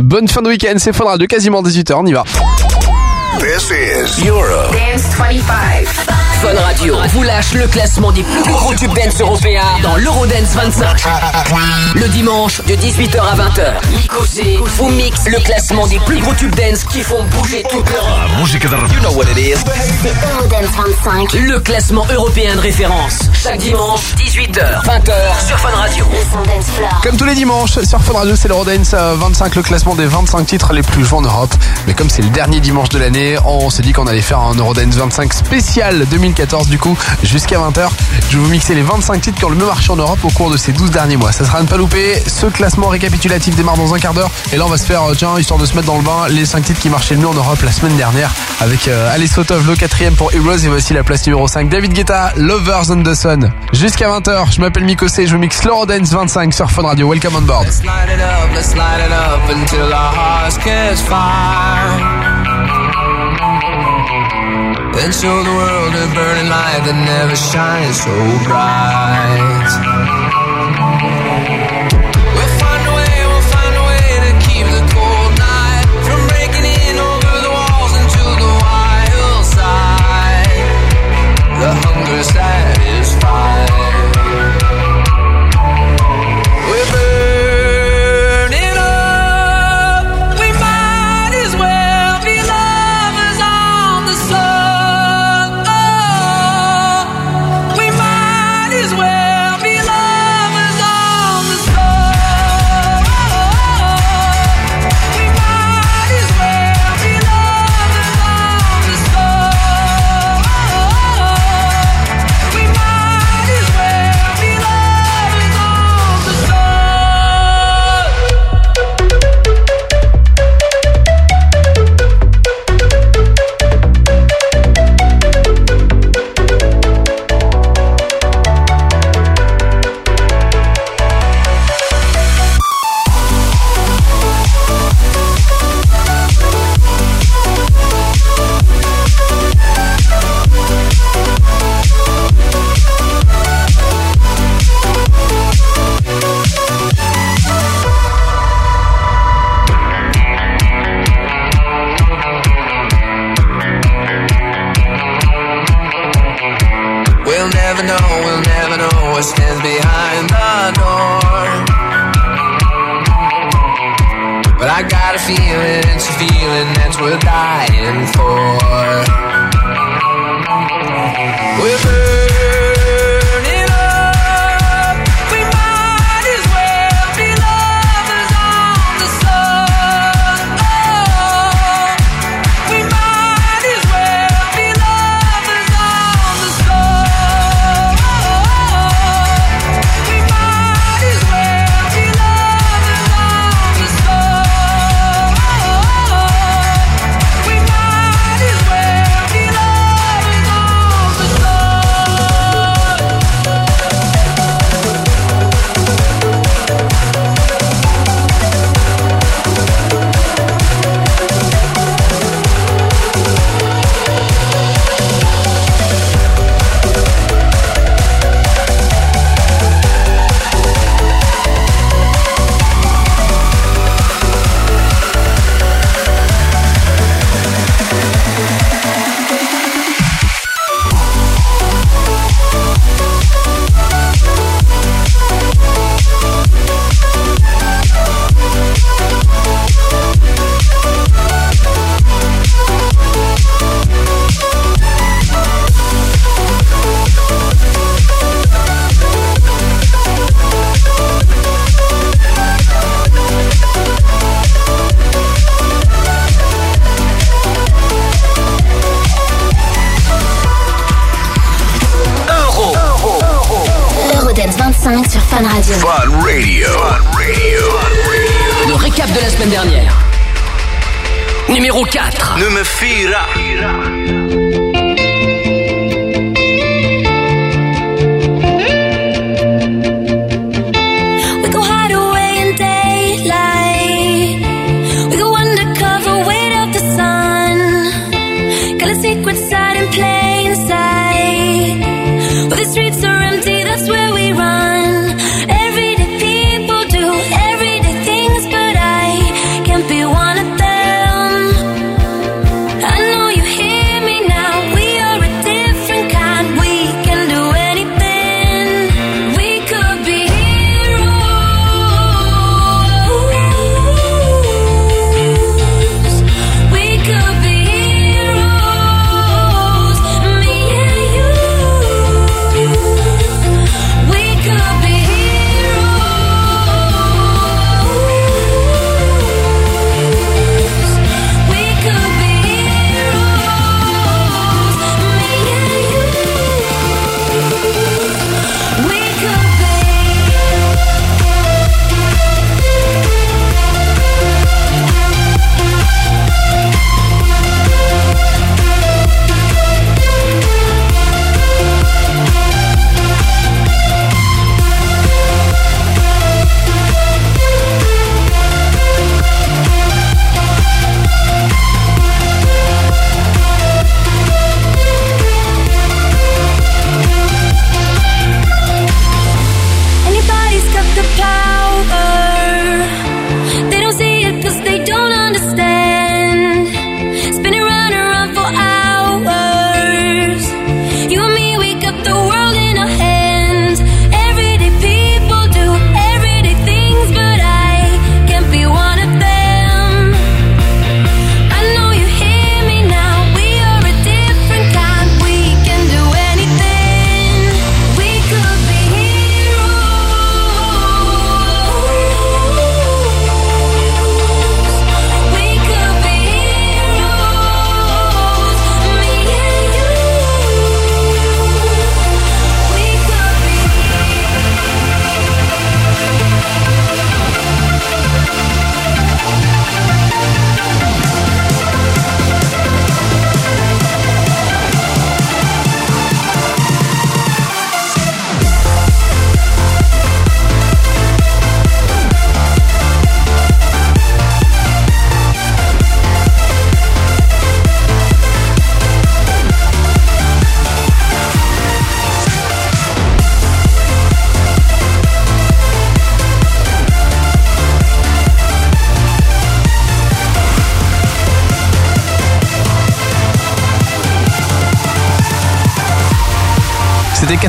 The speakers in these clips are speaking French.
Bonne fin de week-end, c'est Fun Radio, quasiment 18h, on y va. This is Euro Dance 25. Fun Radio vous lâche le classement des plus gros tubes dance européens dans l'Eurodance 25. Le dimanche de 18h à 20h, Nikosé vous mixe le classement des plus gros tubes dance qui font bouger toute l'Europe. You know what it is. Eurodance 25. Le classement européen de référence. Chaque dimanche, 18h, 20h sur Fun Radio. Comme tous les dimanches, sur Fun Radio, c'est l'Eurodance euh, 25, le classement des 25 titres les plus joués en Europe. Mais comme c'est le dernier dimanche de l'année, on s'est dit qu'on allait faire un Eurodance 25 spécial 2014 du coup, jusqu'à 20h. Je vais vous mixer les 25 titres qui ont le mieux marché en Europe au cours de ces 12 derniers mois. Ça sera à ne pas louper. Ce classement récapitulatif démarre dans un quart d'heure. Et là, on va se faire, euh, tiens, histoire de se mettre dans le bain, les 5 titres qui marchaient le mieux en Europe la semaine dernière. Avec euh, Alice Sotov, le quatrième pour Heroes et voici la place numéro 5. David Guetta, Lovers on the Sun. Jusqu'à 20h, je m'appelle Miko C, je mixe l'Eurodance 25 sur Fun Radio. Welcome on board. Let's it up, let's it up until our hearts fire. And show the world a burning light that never shines so bright. Dying for.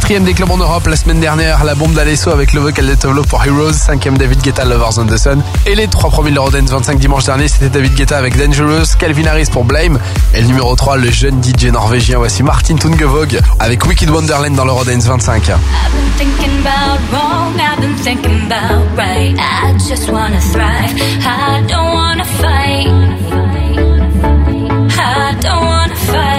Quatrième des clubs en Europe la semaine dernière, la bombe d'Alesso avec le vocal de Tovlo pour Heroes. Cinquième, David Guetta, Lovers on the Sun. Et les trois premiers de l'Eurodance 25 dimanche dernier, c'était David Guetta avec Dangerous, Calvin Harris pour Blame. Et le numéro 3, le jeune DJ norvégien, voici Martin Tungevog avec Wicked Wonderland dans l'Eurodance 25. I don't wanna fight.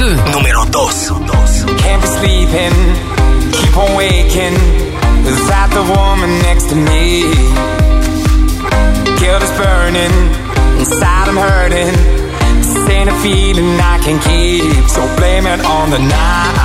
2. Número 2. Can't be sleeping, keep on waking, without the woman next to me. Guilt is burning, inside I'm hurting. This ain't a feeling I can keep, so blame it on the night.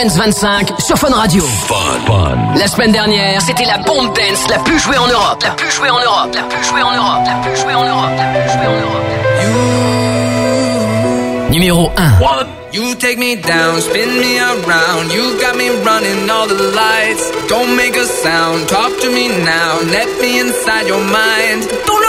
Eurodance 25 sur Fun Radio. La semaine dernière, c'était la bombe dance la plus jouée en Europe. La plus jouée en Europe. La plus jouée en Europe. La plus jouée en Europe. La plus jouée en Europe. Numéro 1. You take me down, spin me around. You got me running all the lights. Don't make a sound, talk to me now. Let me inside your mind. Don't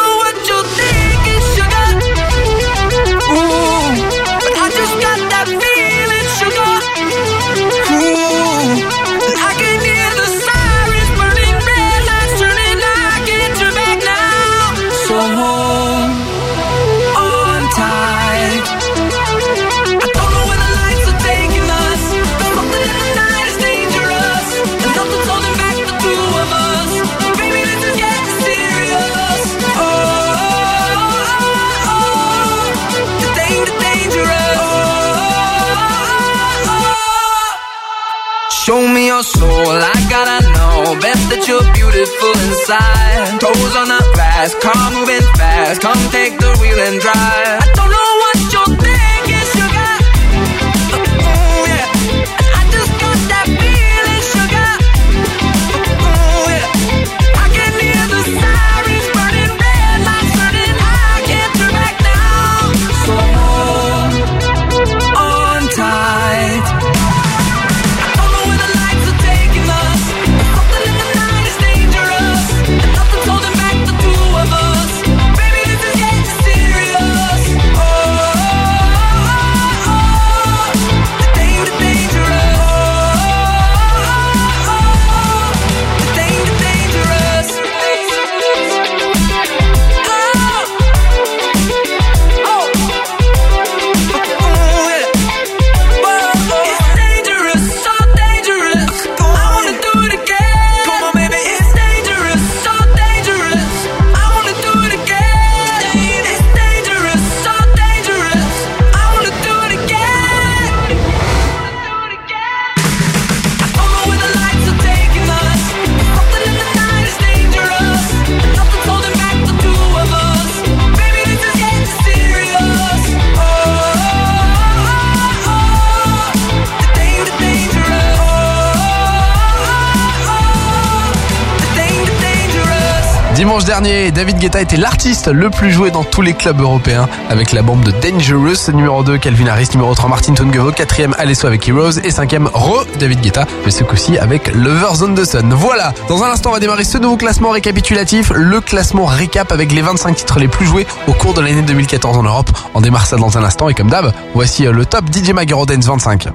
Guetta était l'artiste le plus joué dans tous les clubs européens avec la bombe de Dangerous. Numéro 2, Calvin Harris. Numéro 3, Martin Tungevo. Quatrième, Alesso avec Heroes. Et cinquième, Re, David Guetta. Mais ce coup-ci avec Lovers on the Sun. Voilà. Dans un instant, on va démarrer ce nouveau classement récapitulatif. Le classement récap avec les 25 titres les plus joués au cours de l'année 2014 en Europe. On démarre ça dans un instant. Et comme d'hab, voici euh, le top DJ Mag Eurodance 25.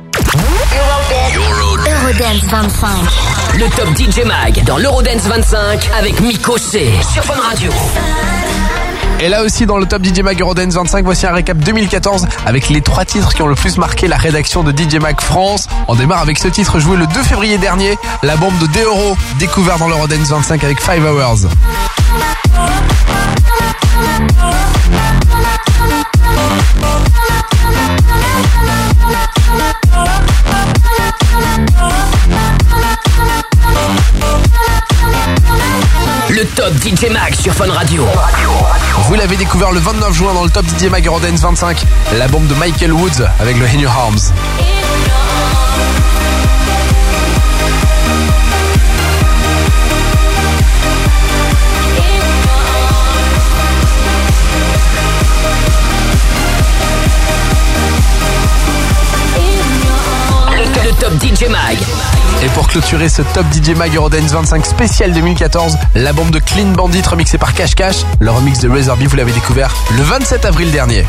Eurodance 25. Le top DJ Mag dans l'Eurodance 25 avec Miko C sur Fun Radio. Et là aussi dans le top DJ Mag Eurodance 25, voici un récap 2014 avec les trois titres qui ont le plus marqué la rédaction de DJ Mag France. On démarre avec ce titre joué le 2 février dernier, la bombe de Deoro, découvert dans l'Eurodance 25 avec 5 Hours. DJ Mag sur Fun Radio. Vous l'avez découvert le 29 juin dans le top DJ Mag Eurodance 25, la bombe de Michael Woods avec le In Your Arms. Pour clôturer ce Top DJ Mag Eurodance 25 spécial 2014. La bombe de Clean Bandit remixée par Cash Cash. Le remix de Razorby, vous l'avez découvert le 27 avril dernier.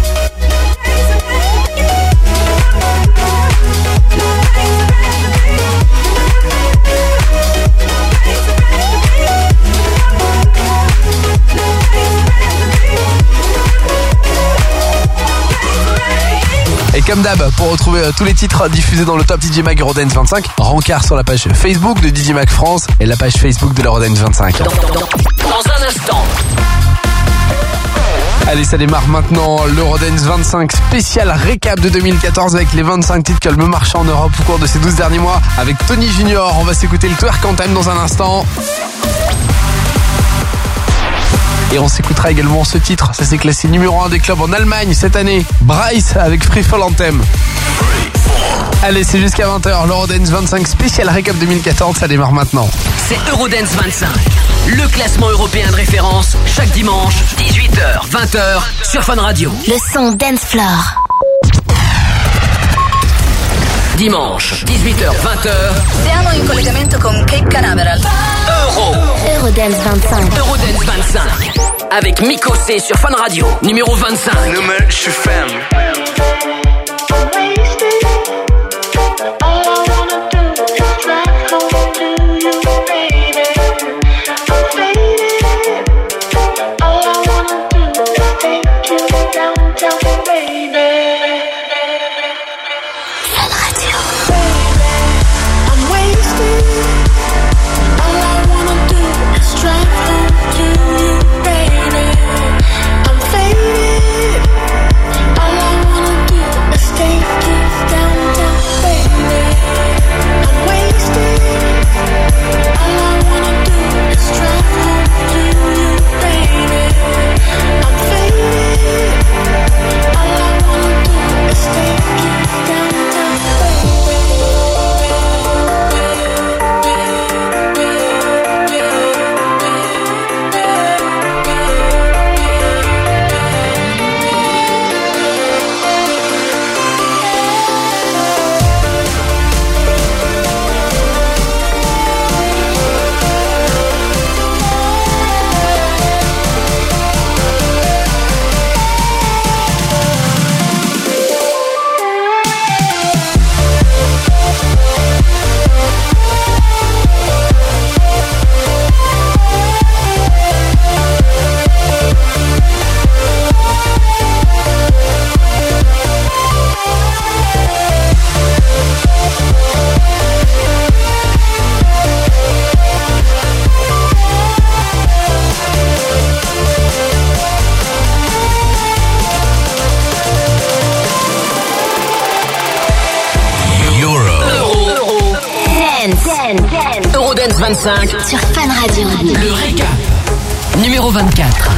Comme d'hab, pour retrouver euh, tous les titres diffusés dans le Top DJ Mag Eurodance 25, rencard sur la page Facebook de DJ Mag France et la page Facebook de l'Eurodance 25. Dans, dans- dans un instant, Allez, ça démarre maintenant l'Eurodance 25 spécial récap de 2014 avec les 25 titres qui ont le mieux marché en Europe au cours de ces 12 derniers mois. Avec Tony Junior, on va s'écouter le twerk time dans un instant. Et on s'écoutera également ce titre, ça s'est classé numéro 1 des clubs en Allemagne cette année. Bryce avec Free Fall Anthem. Allez, c'est jusqu'à 20h, l'Eurodance 25 spécial récap 2014, ça démarre maintenant. c'est Eurodance 25. Le classement européen de référence, chaque dimanche, 18h, 20h, sur Fun Radio. Le son Dance Floor. Dimanche, 18h-20h. Siamo in collegamento con Cape Canaveral. Euro. Eurodance 25. Eurodance 25. Avec Miko C sur Fun Radio, numéro 25. Numéro, je suis femme. 25 sur Fan Radio. Le récap numéro 24.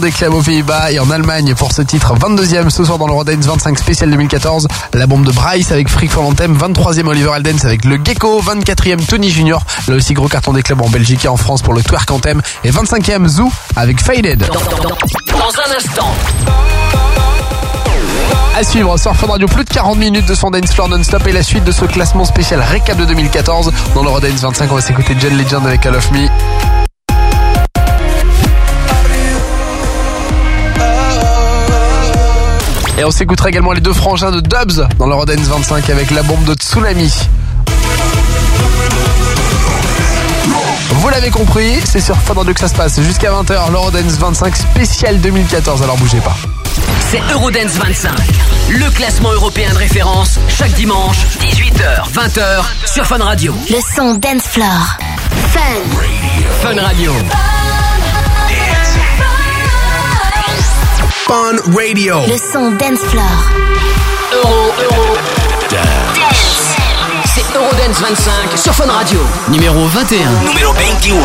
Des clubs aux Pays-Bas et en Allemagne pour ce titre 22e ce soir dans le Rodens 25 spécial 2014. La bombe de Bryce avec Freak for l'Anthem, 23e Oliver Aldens avec le Gecko, 24e Tony Junior, là aussi gros carton des clubs en Belgique et en France pour le Twerk Anthem et 25e Zoo avec Faded. Dans, dans- dans- dans un instant, À suivre sur Fun Radio, plus de 40 minutes de son dance floor non-stop et la suite de ce classement spécial récap de 2014. Dans le Rodens 25, on va s'écouter John Legend avec Call of Me. Et on s'écoutera également les deux frangins de Dubs dans le Rodens 25 avec la bombe de Tsunami. Vous l'avez compris, c'est sur Fun Radio que ça se passe jusqu'à 20h, le Rodens 25 spécial 2014, alors bougez pas. c'est Eurodance 25. Le classement européen de référence, chaque dimanche, 18h, 20h, sur Fun Radio. Le son dance floor. Fun. Fun Radio. Fun Radio. Le son dance floor. Euro, Euro. C'est Eurodance 25 sur Fun Radio. Numéro 21. Numero 21.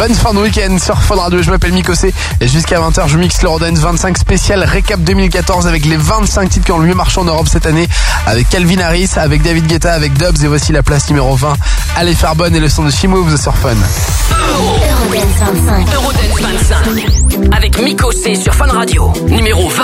Bonne fin de week-end sur Fun Radio, je m'appelle Mikosé et jusqu'à 20h je mixe l'Eurodance 25 spécial récap 2014 avec les 25 titres qui ont le mieux marché en Europe cette année avec Calvin Harris, avec David Guetta, avec Dubs et voici la place numéro 20 Allez faire bonne et le son de She-Moves sur Fun. Eurodance 25. Eurodance 25. Avec Miko C sur Fun Radio. Numéro 20.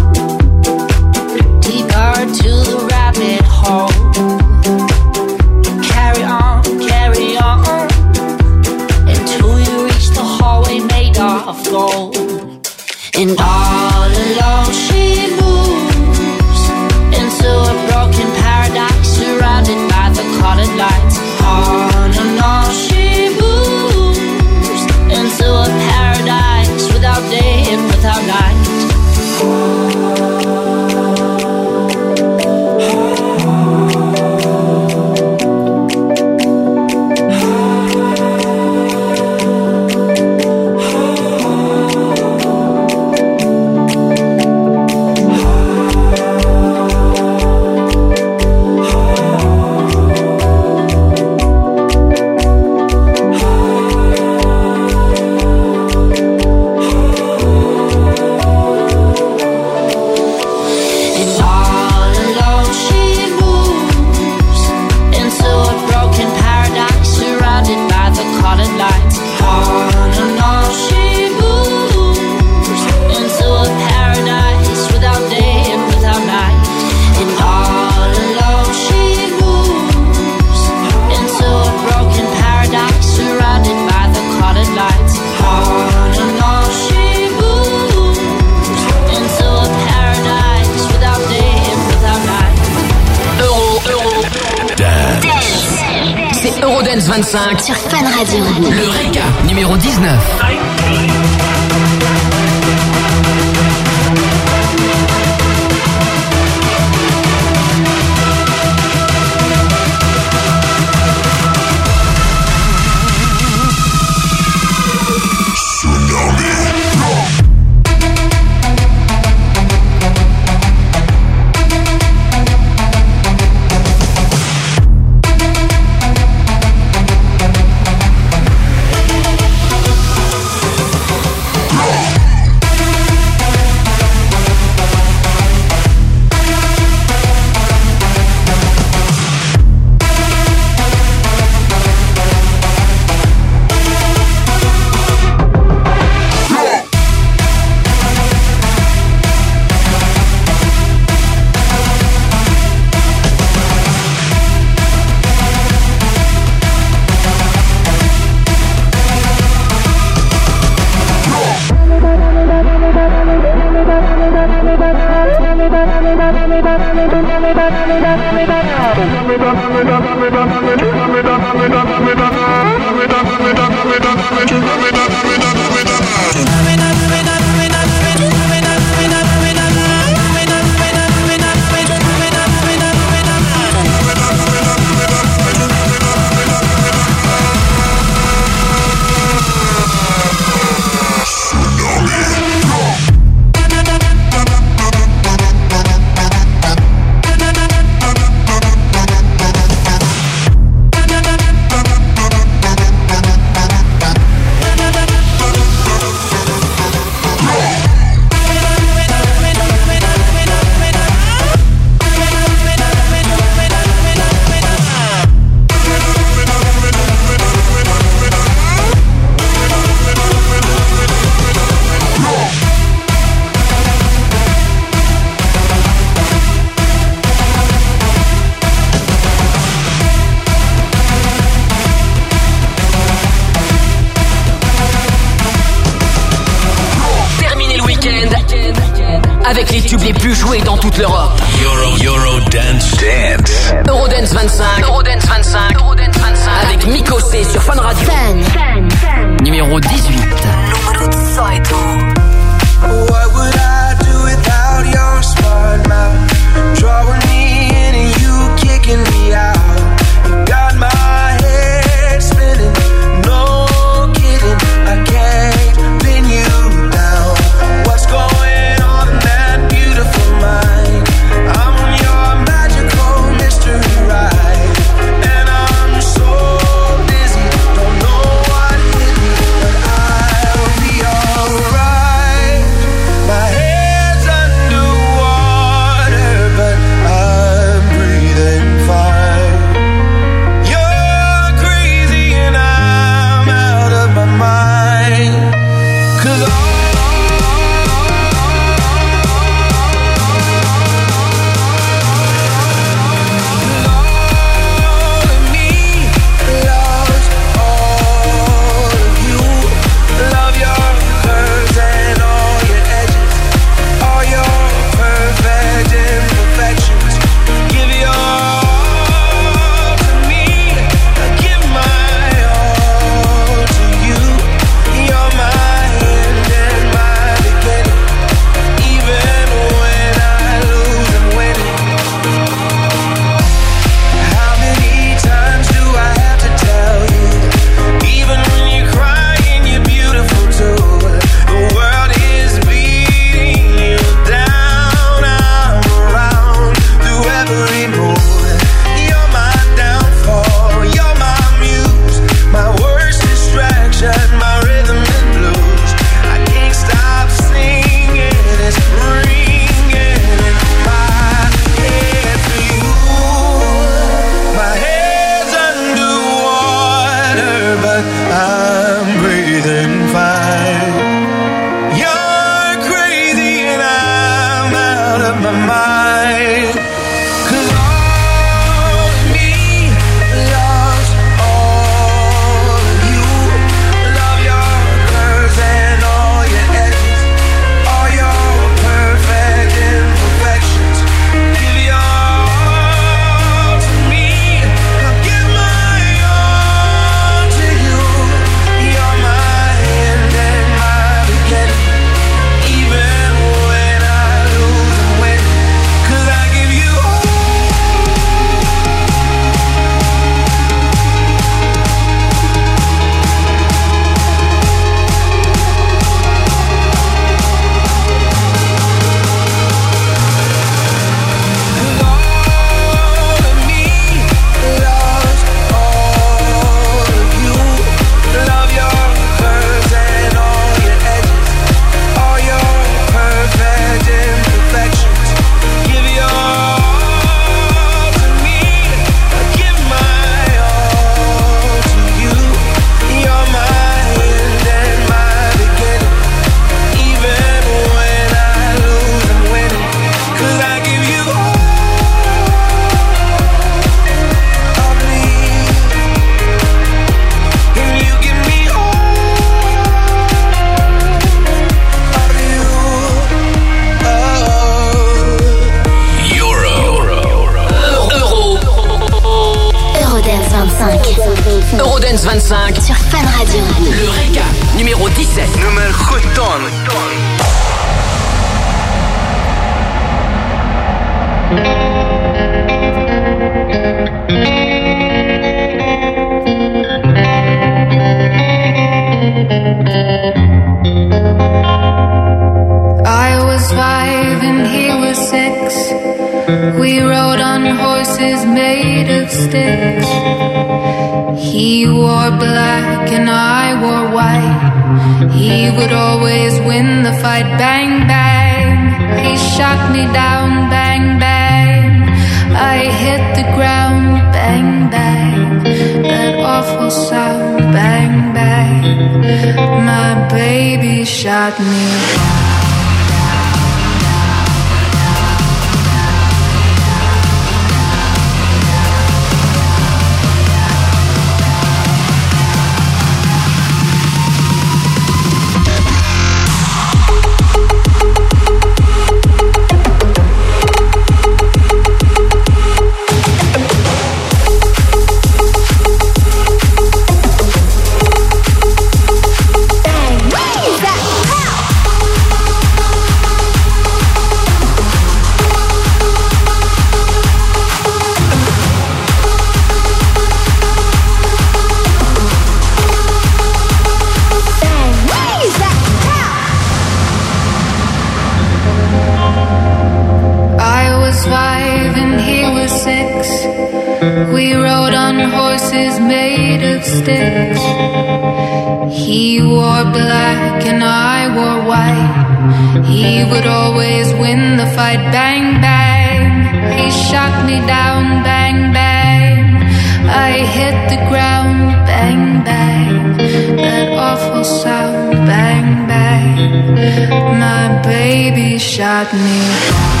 Baby shot me.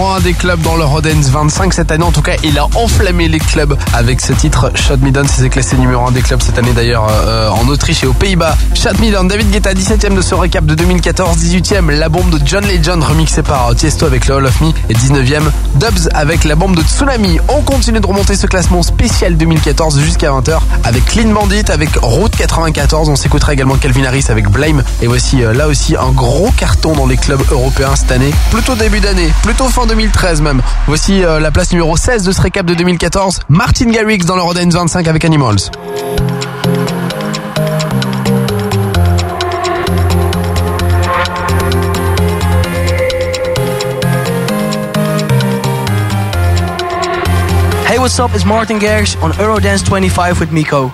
Numéro 1 des clubs dans le Rodens 25 cette année. En tout cas, il a enflammé les clubs avec ce titre Shot Me Down. Classé numéro 1 des clubs cette année d'ailleurs euh, en Autriche et aux Pays-Bas. Shot Me. David Guetta 17ème de ce récap de 2014. 18ème, la bombe de John Legend remixée par Tiesto avec le Hall of Me. Et 19ème, Dubs avec la bombe de Tsunami. On continue de remonter ce classement spécial 2014 jusqu'à 20h avec Clean Bandit, avec Route 94. On s'écoutera également Calvin Harris avec Blame. Et voici euh, là aussi un gros carton dans les clubs européens cette année. Plutôt début d'année, plutôt fin 2013 même. Voici euh, la place numéro 16 de ce récap de 2014. Martin Garrix dans le Rodens 25 avec Animals. Hey, what's up? It's Martin Garrix on Eurodance 25 with Miko.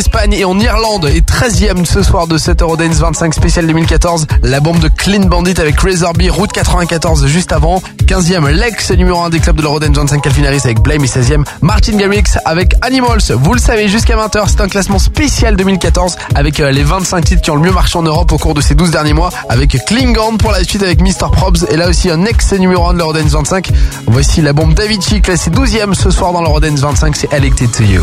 Espagne et en Irlande. Et 13ème ce soir de 7 Eurodance 25 spécial 2014. La bombe de Clean Bandit avec Razor route 94 juste avant. 15e, Lex, numéro 1 des clubs de l'Eurodance 25 finaliste avec Blame. Et 16e. Martin Garrix avec Animals. Vous le savez, jusqu'à 20h, c'est un classement spécial 2014 avec euh, les 25 titres qui ont le mieux marché en Europe au cours de ces 12 derniers mois. Avec Klingon pour la suite avec Mr. Probs. Et là aussi un ex numéro 1 de l'Eurodance 25. Voici la bombe Davichi classée 12ème ce soir dans l'Eurodance 25. C'est Addicted to You.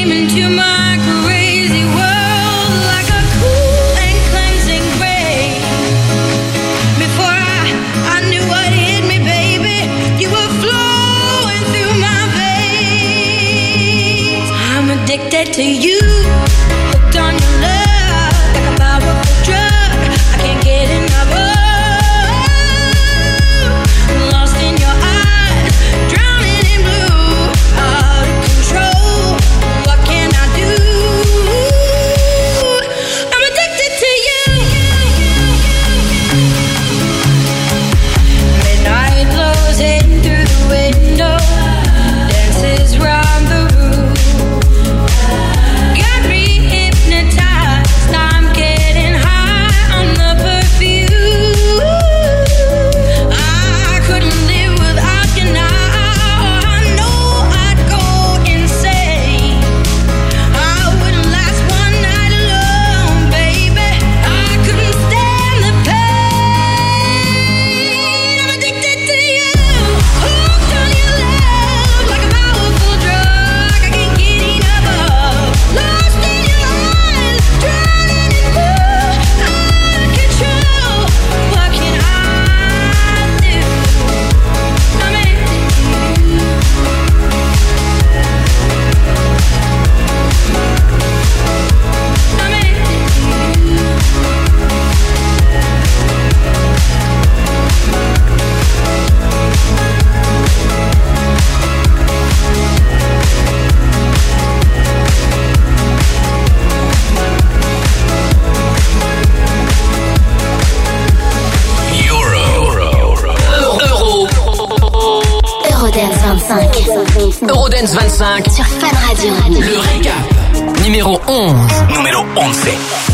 came into my Eurodance 25. Sur Fun Radio. Le récap. Numéro 11. Numéro 11.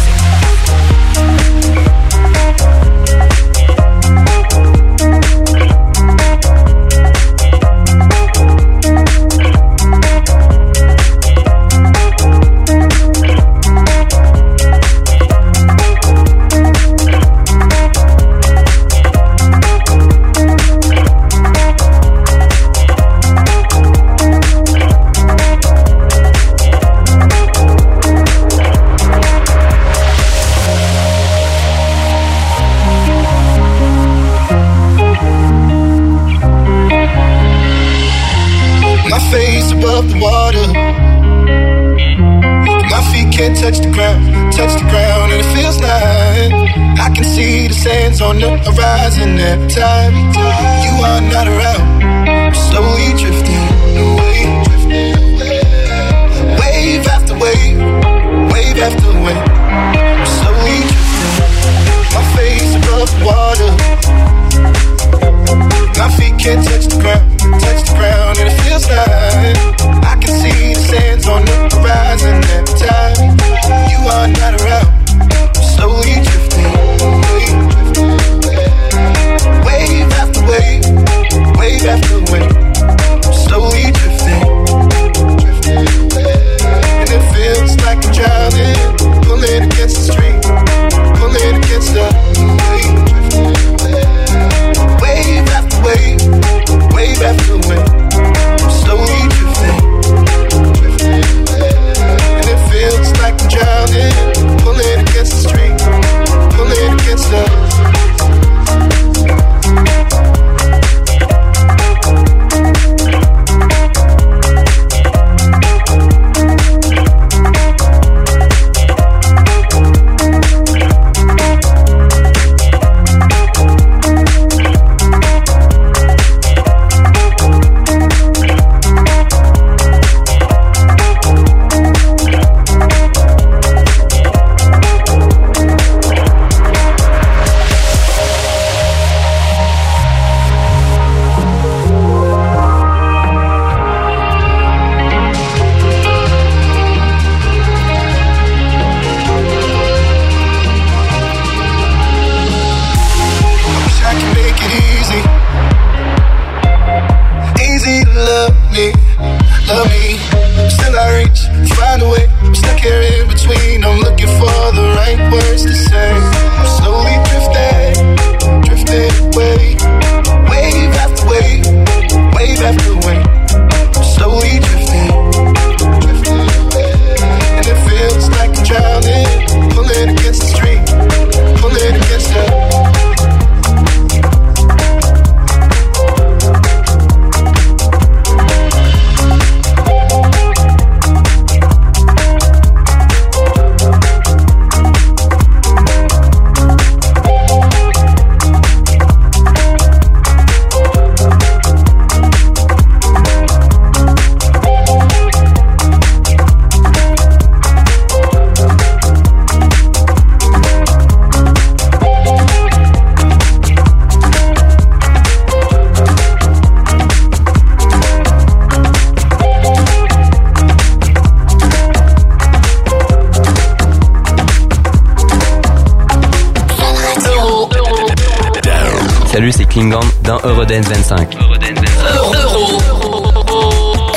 Eurodance 25.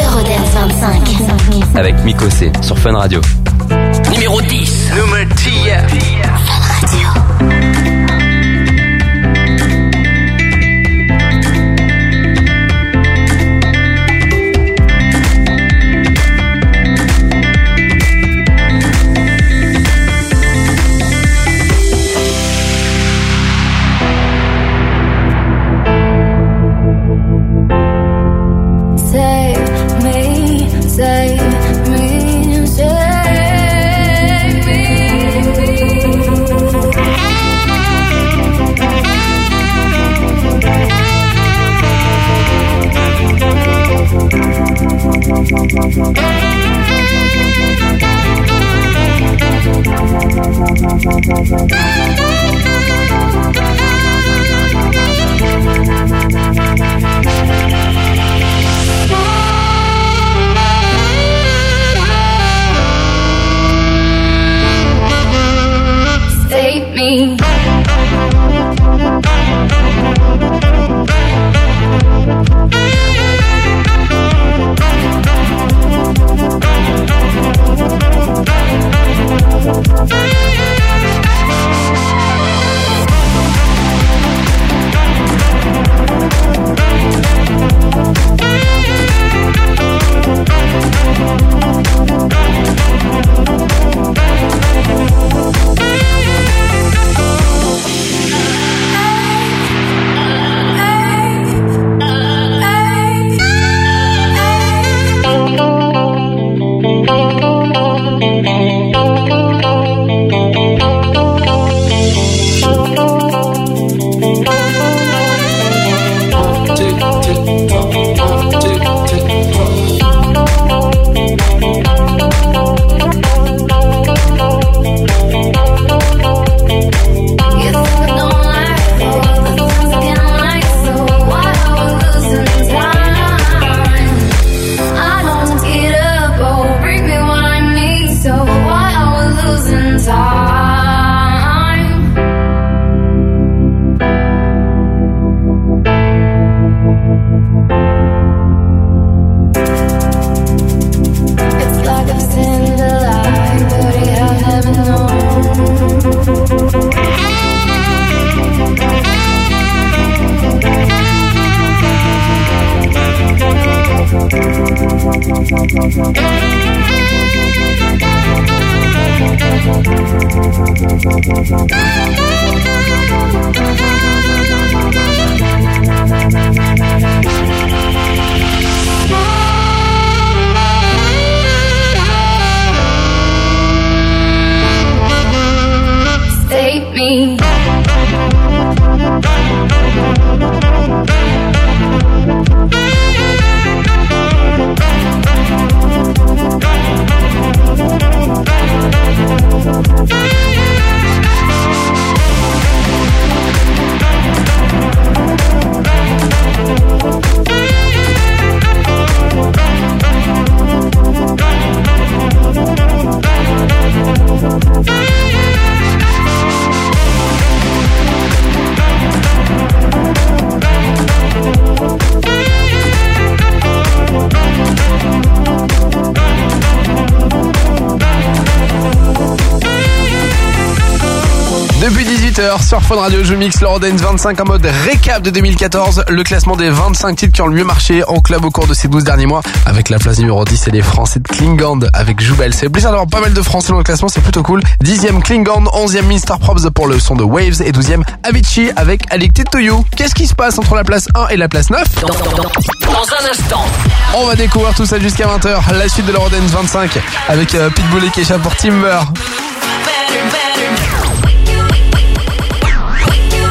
Eurodance 25. Avec Miko C sur Fun Radio. Save me. Depuis 18h sur Fun Radio, je mixe l'Eurodance 25 en mode récap de 2014, le classement des 25 titres qui ont le mieux marché en club au cours de ces 12 derniers mois, avec la place numéro 10 et les Français de Klingand avec Joubel. C'est plaisir d'avoir pas mal de Français dans le classement, c'est plutôt cool. 10e Klingand, 11e Mr. Props pour le son de Waves et 12e Avicii avec Addicted to You. Qu'est-ce qui se passe entre la place 1 et la place 9 Dans, dans- dans un instant, On va découvrir tout ça jusqu'à 20h, la suite de l'Eurodance 25 avec euh, Pitbull et Kesha pour Timber.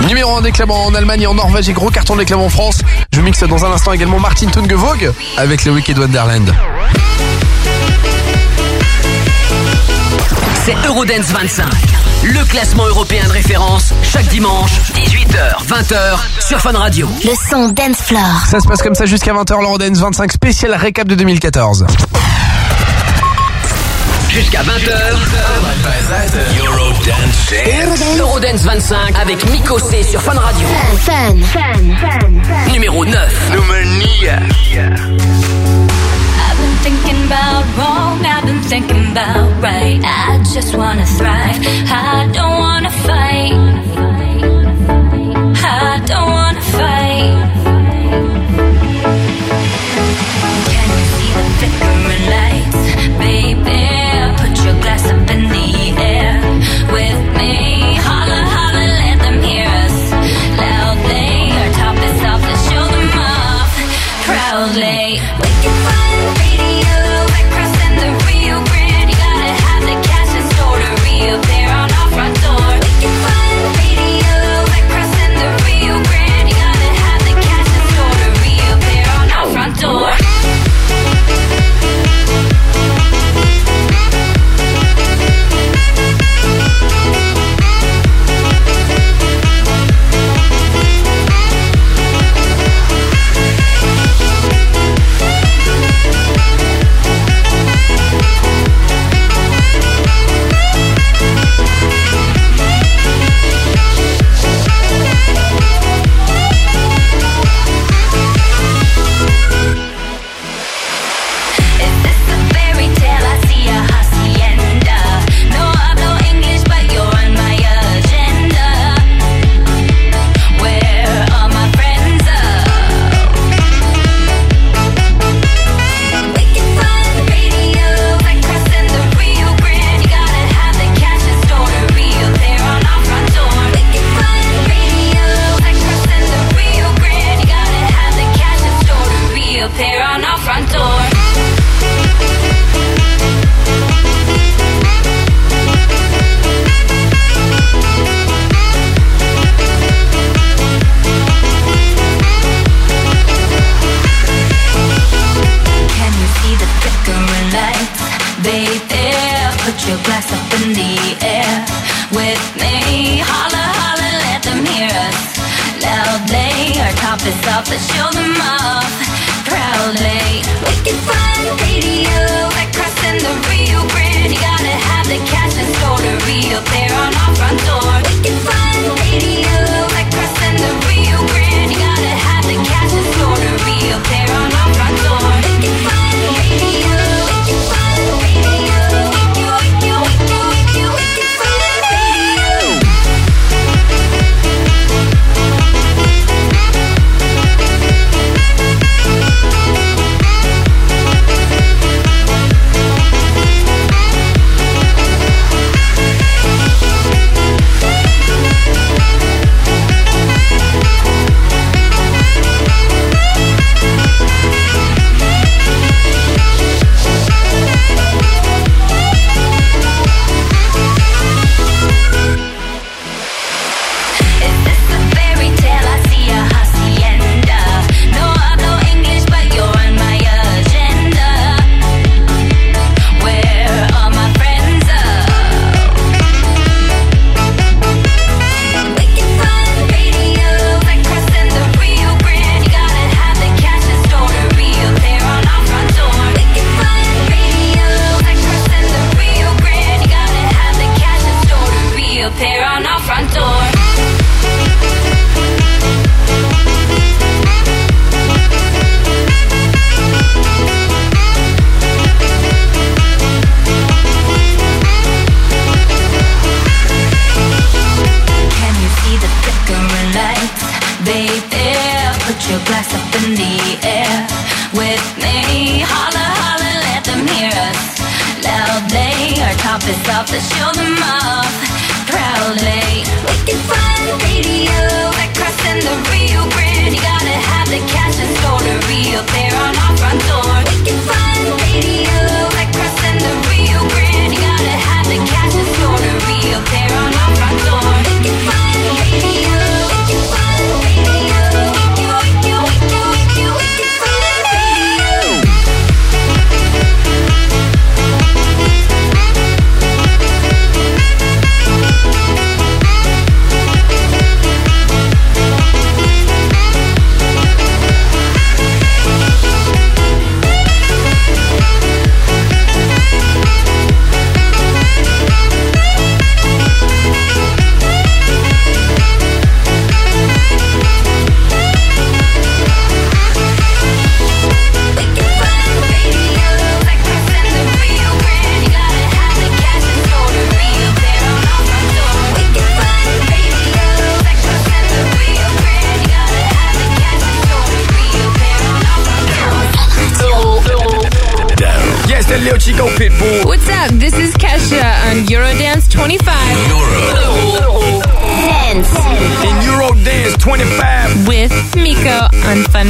Numéro 1 des clubs en Allemagne et en Norvège et gros carton des clubs en France. Je mixe dans un instant également Martin Tungevogue avec le Wicked Wonderland. c'est Eurodance 25. Le classement européen de référence, chaque dimanche, 18h, 20h, sur Fun Radio. Le son Dance Floor. Ça se passe comme ça jusqu'à 20h, l'Eurodance 25 spécial récap de 2014. Jusqu'à 20h, Eurodance. Eurodance 25 avec Miko C sur Fun Radio. Fun. Fun. Fun. Numéro 9. I've been thinking about wrong, I've been thinking about right. I just wanna thrive, I don't wanna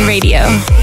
Radio.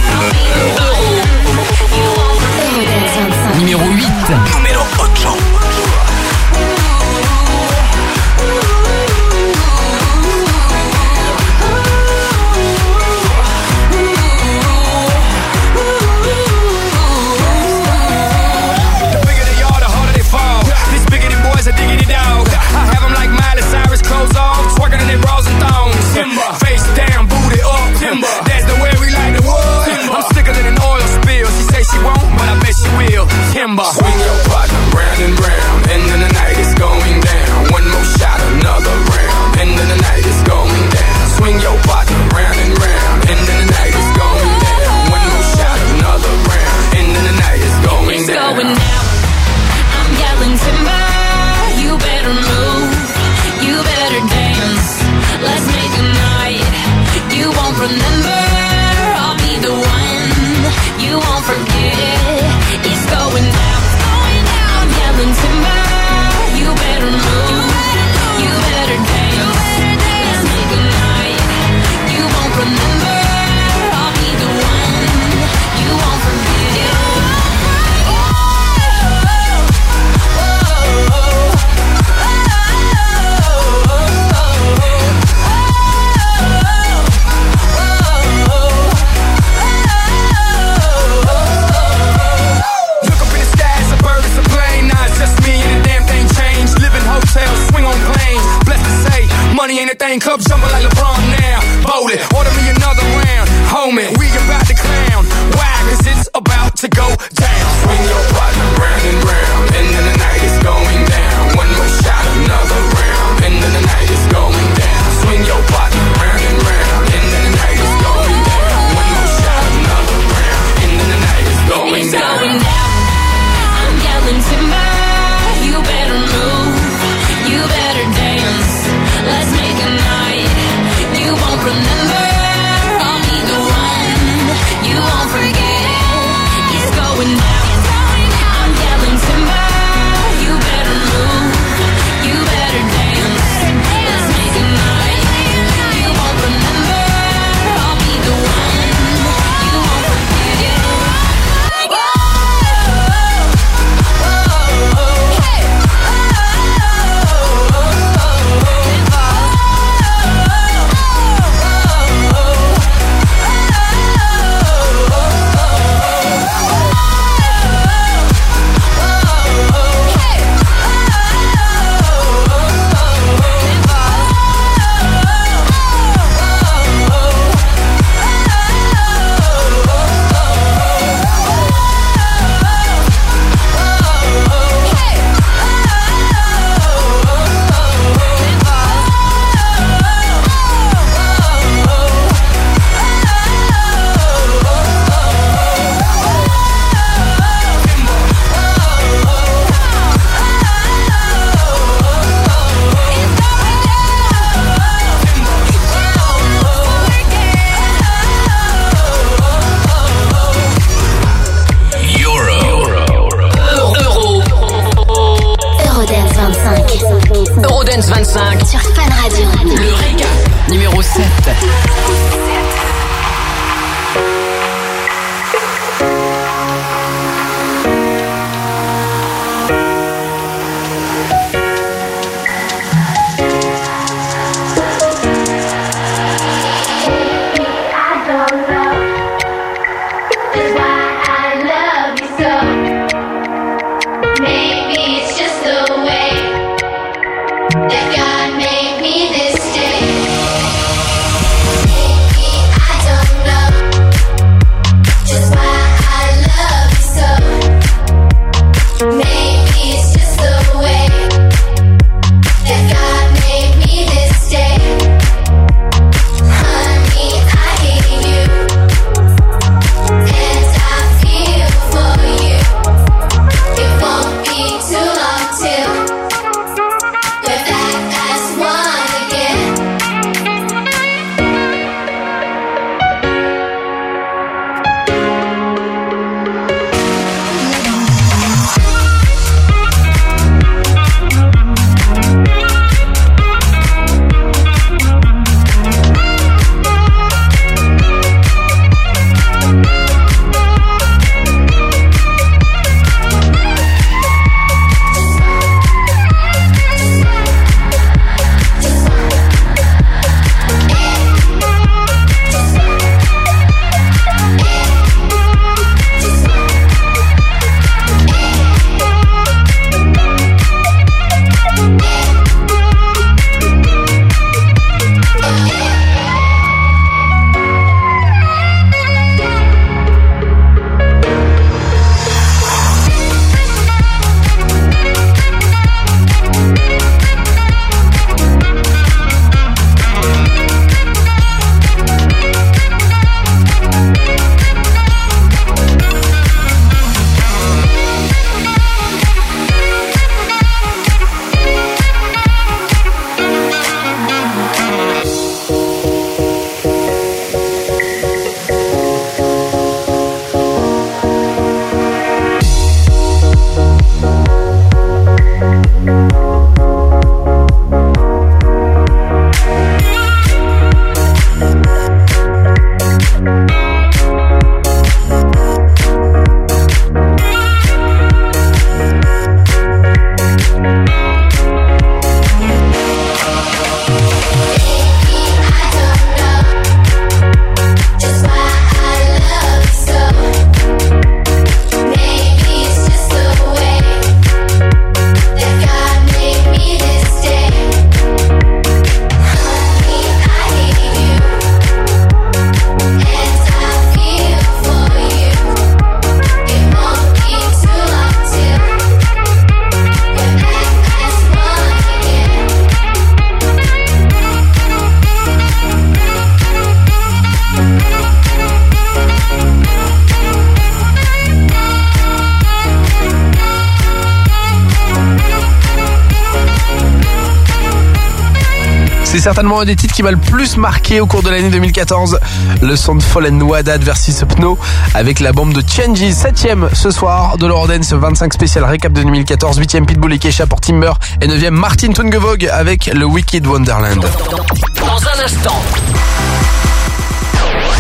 Certainement un des titres qui m'a le plus marqué au cours de l'année 2014. Le son de Fallen Wadad versus Pno avec la bombe de Changes, 7ème ce soir de l'Eurodance 25 spécial récap de 2014, 8ème Pitbull et Kesha pour Timber et 9ème Martin Tungevog avec le Wicked Wonderland.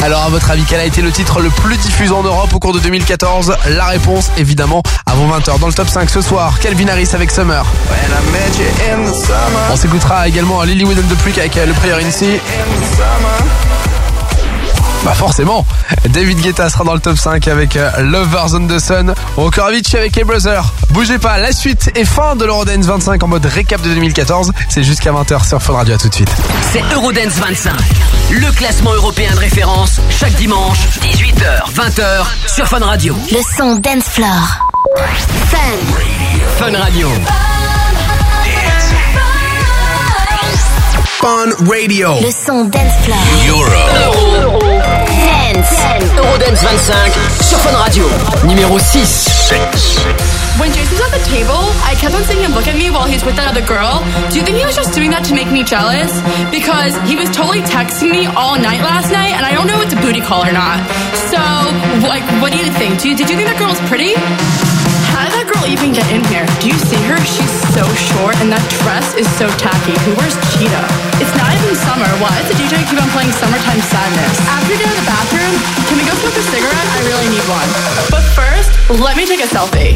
Alors à votre avis, quel a été le titre le plus diffusé en Europe au cours de 2014 La réponse évidemment avant 20h dans le top 5 ce soir, Calvin Harris avec Summer. On s'écoutera également Lilywood and the Prick avec euh, le Prayer in Sea. Bah forcément, David Guetta sera dans le top 5 avec euh, Lovers on the Sun ou encore Avicii avec A Brother. Bougez pas, la suite et fin de l'Eurodance 25 en mode récap de 2014. C'est jusqu'à 20h sur Fun Radio, à tout de suite. c'est Eurodance 25. Le classement européen de référence, chaque dimanche, 18h, 20h, sur Fun Radio. Le son Dance Floor. Fun. Fun Radio. Fun Radio. Le son Dance Floor. Euro. Eurodance 25, sur Fun Radio. Numéro 6. When Jason was at the table, I kept on seeing him look at me while he's with that other girl. Do you think he was just doing that to make me jealous? Because he was totally texting me all night last night, and I don't know if it's a booty call or not. So, like, what do you think? Do you, did you think that girl was pretty? How did that girl even get in here? Do you see her? She's so short, and that dress is so tacky. Who wears cheetah? It's not even summer. Why does the DJ keep on playing Summertime Sadness? After get out of the bathroom, can we go smoke a cigarette? I really need one. But first, let me take a selfie.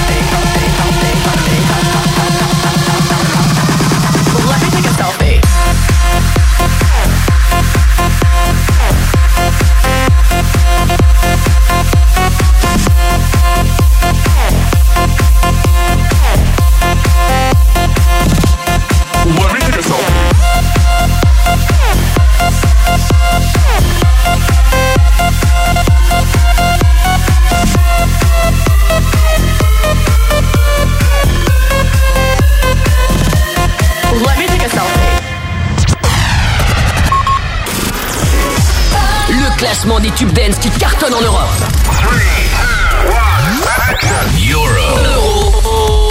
tubes dance qui cartonnent en Europe.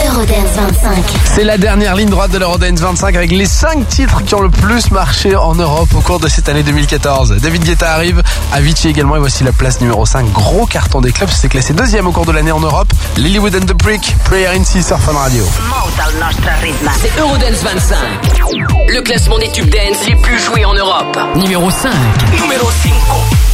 Eurodance 25. C'est la dernière ligne droite de l'Eurodance 25 avec les 5 titres qui ont le plus marché en Europe au cours de cette année 2014. David Guetta arrive, Avicii également et voici la place numéro 5. Gros carton des clubs, c'est classé deuxième au cours de l'année en Europe. Lilywood and the Prick, Prayer in Sea sur Fun Radio. C'est Eurodance 25. Le classement des tubes dance les plus joués en Europe. Numéro 5. Numéro 5.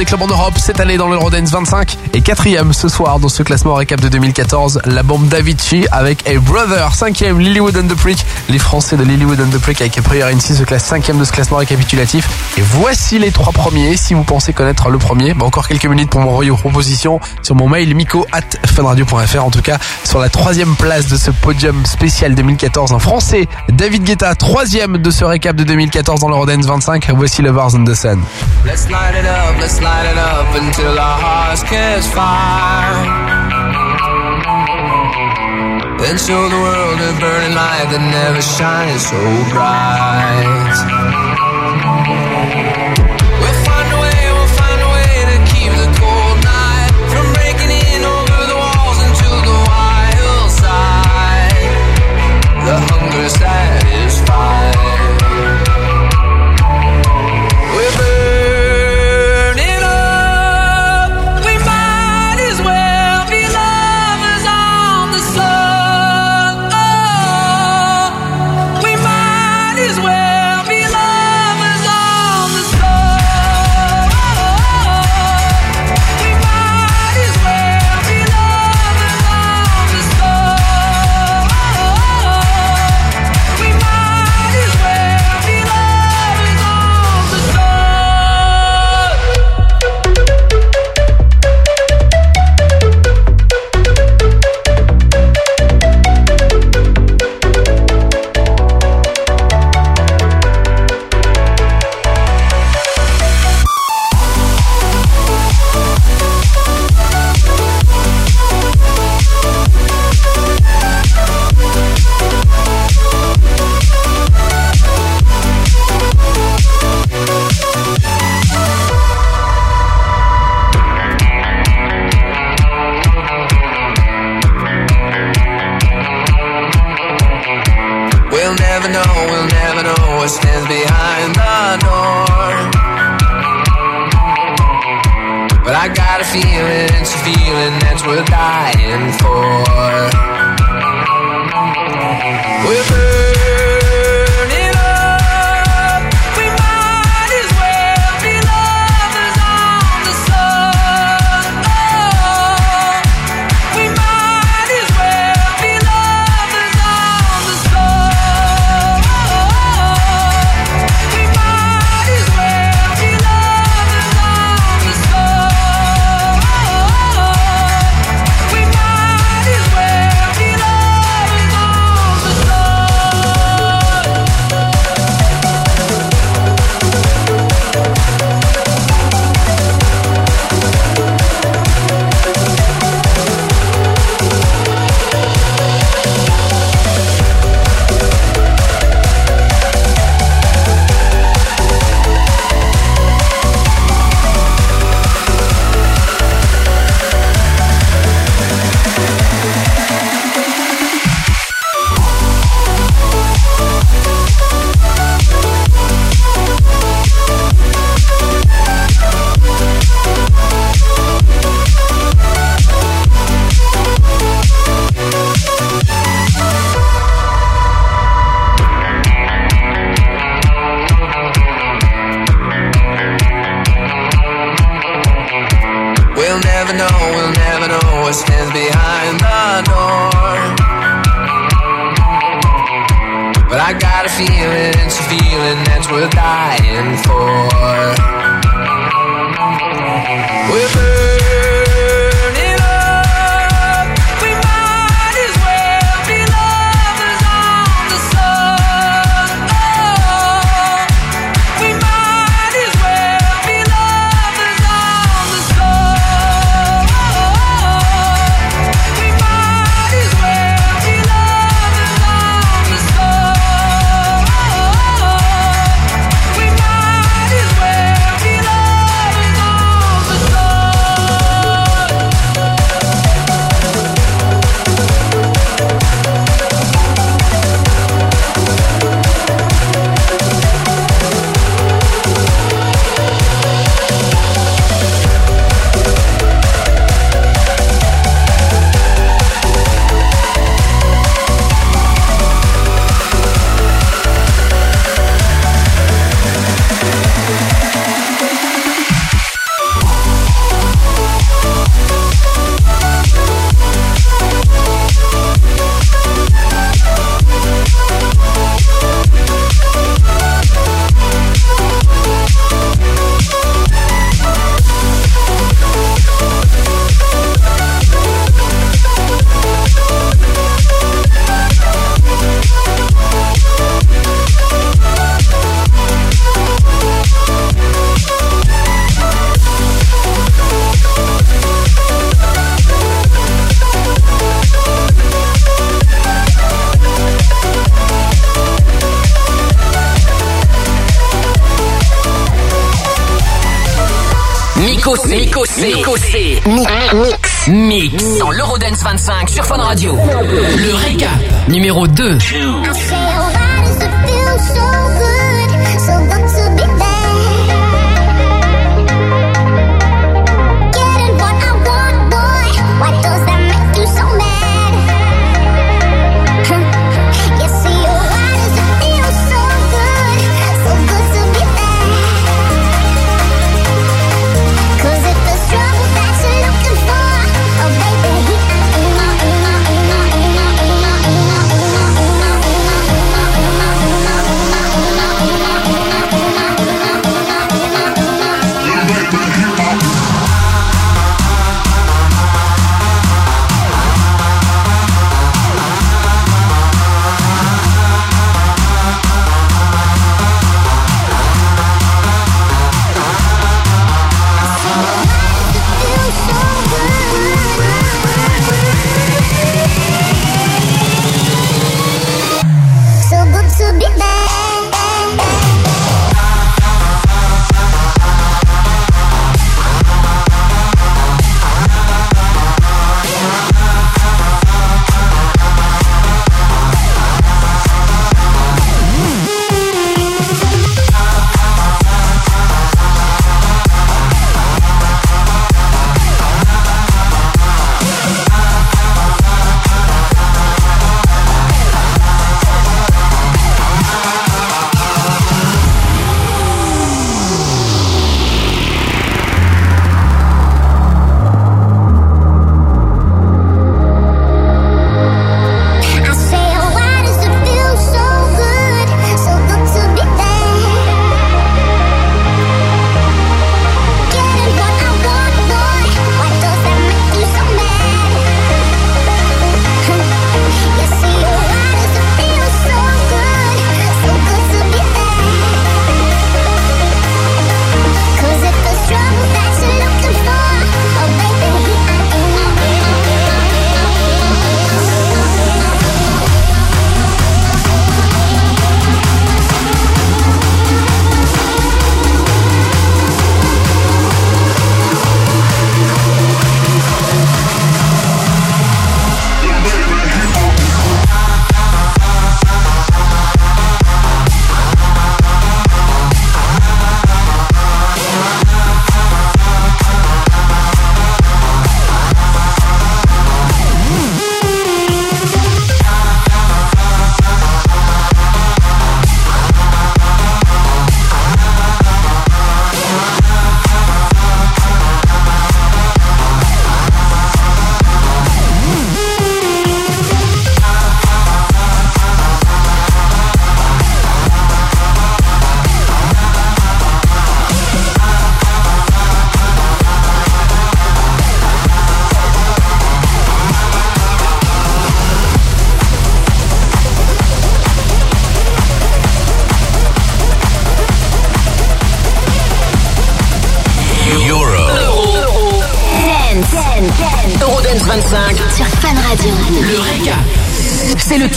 Des clubs en Europe cette année dans l'Eurodance 25 et quatrième ce soir dans ce classement récap de 2014, la bombe Davichi avec A Brother, cinquième Lilywood and the Prick, les Français de Lilywood and the Prick avec A Prayer se classent cinquième de ce classement récapitulatif. Et voici les trois premiers, si vous pensez connaître le premier, encore quelques minutes pour m'envoyer vos propositions sur mon mail miko at funradio.fr en tout cas sur la troisième place de ce podium spécial 2014 en français, David Guetta, troisième de ce récap de 2014 dans l'Eurodance 25, voici le Bars on the Sun. Let's light it up, let's light it up until our hearts catch fire. Then show the world a burning light that never shines so bright. Dying for. 2.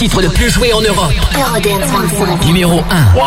Titre le plus joué en Europe. Eurodance 25. Numéro 1.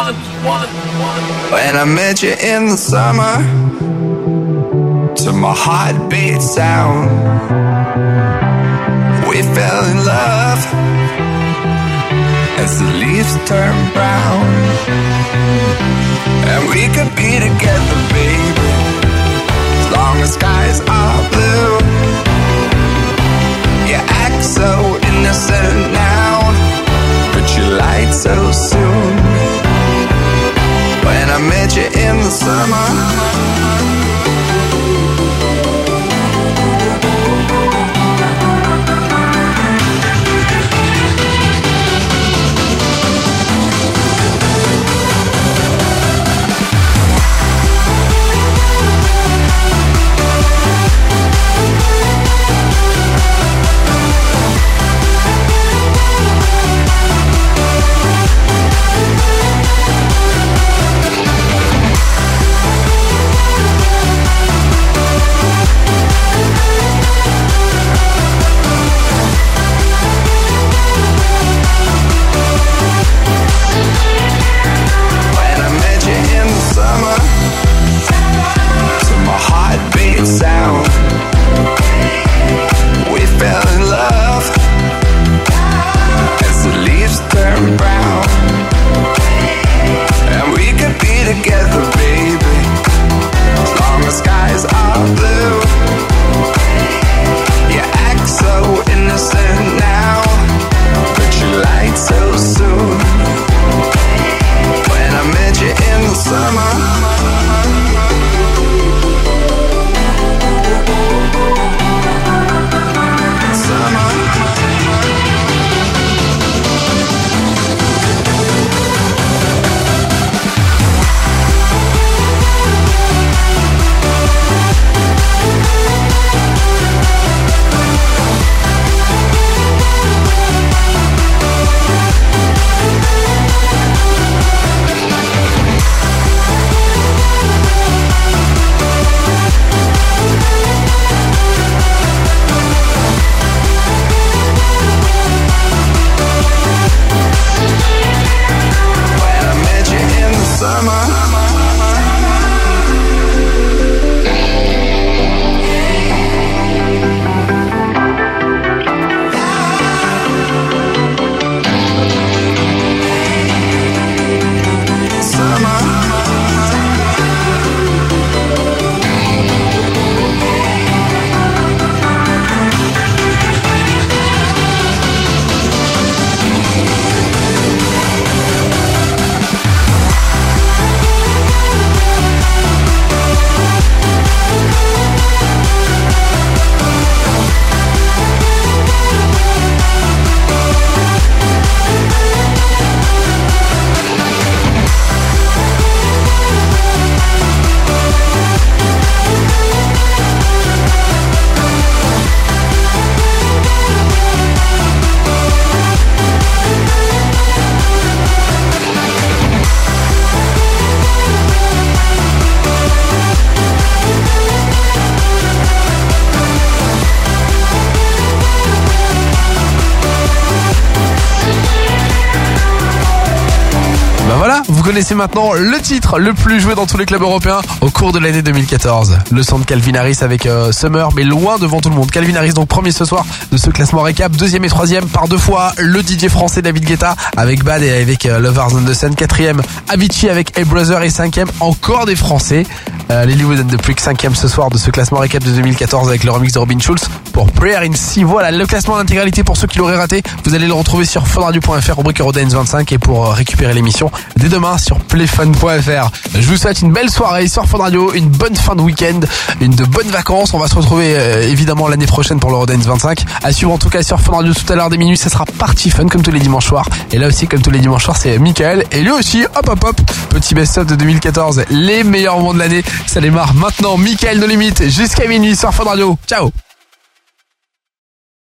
Connaissez maintenant le titre le plus joué dans tous les clubs européens au cours de l'année 2014. Le son de Calvin Harris avec euh, Summer, mais loin devant tout le monde. Calvin Harris donc premier ce soir de ce classement récap, deuxième et troisième par deux fois le DJ français David Guetta avec Bad et avec euh, Lovers on the Sun, quatrième Avicii avec A Brother et cinquième encore des Français. Euh, Lilywood and the Prick, cinquième ce soir de ce classement récap de 2014 avec le remix de Robin Schulz pour Prayer in Sea. Voilà le classement en pour ceux qui l'auraient raté. Vous allez le retrouver sur funradio.fr, rubrique Eurodance 25 et pour euh, récupérer l'émission dès demain sur playfun.fr. Je vous souhaite une belle soirée sur Fun Radio, une bonne fin de week-end, une de bonnes vacances. On va se retrouver euh, évidemment l'année prochaine pour l'Eurodance 25. À suivre en tout cas sur Fun Radio tout à l'heure des minuit, ça sera partie fun comme tous les dimanches soirs. Et là aussi comme tous les dimanches soirs, c'est Michael et lui aussi, hop hop hop, petit best-of de 2014, les meilleurs moments de l'année. Ça démarre maintenant, Michael No Limite jusqu'à minuit sur Fun Radio. Ciao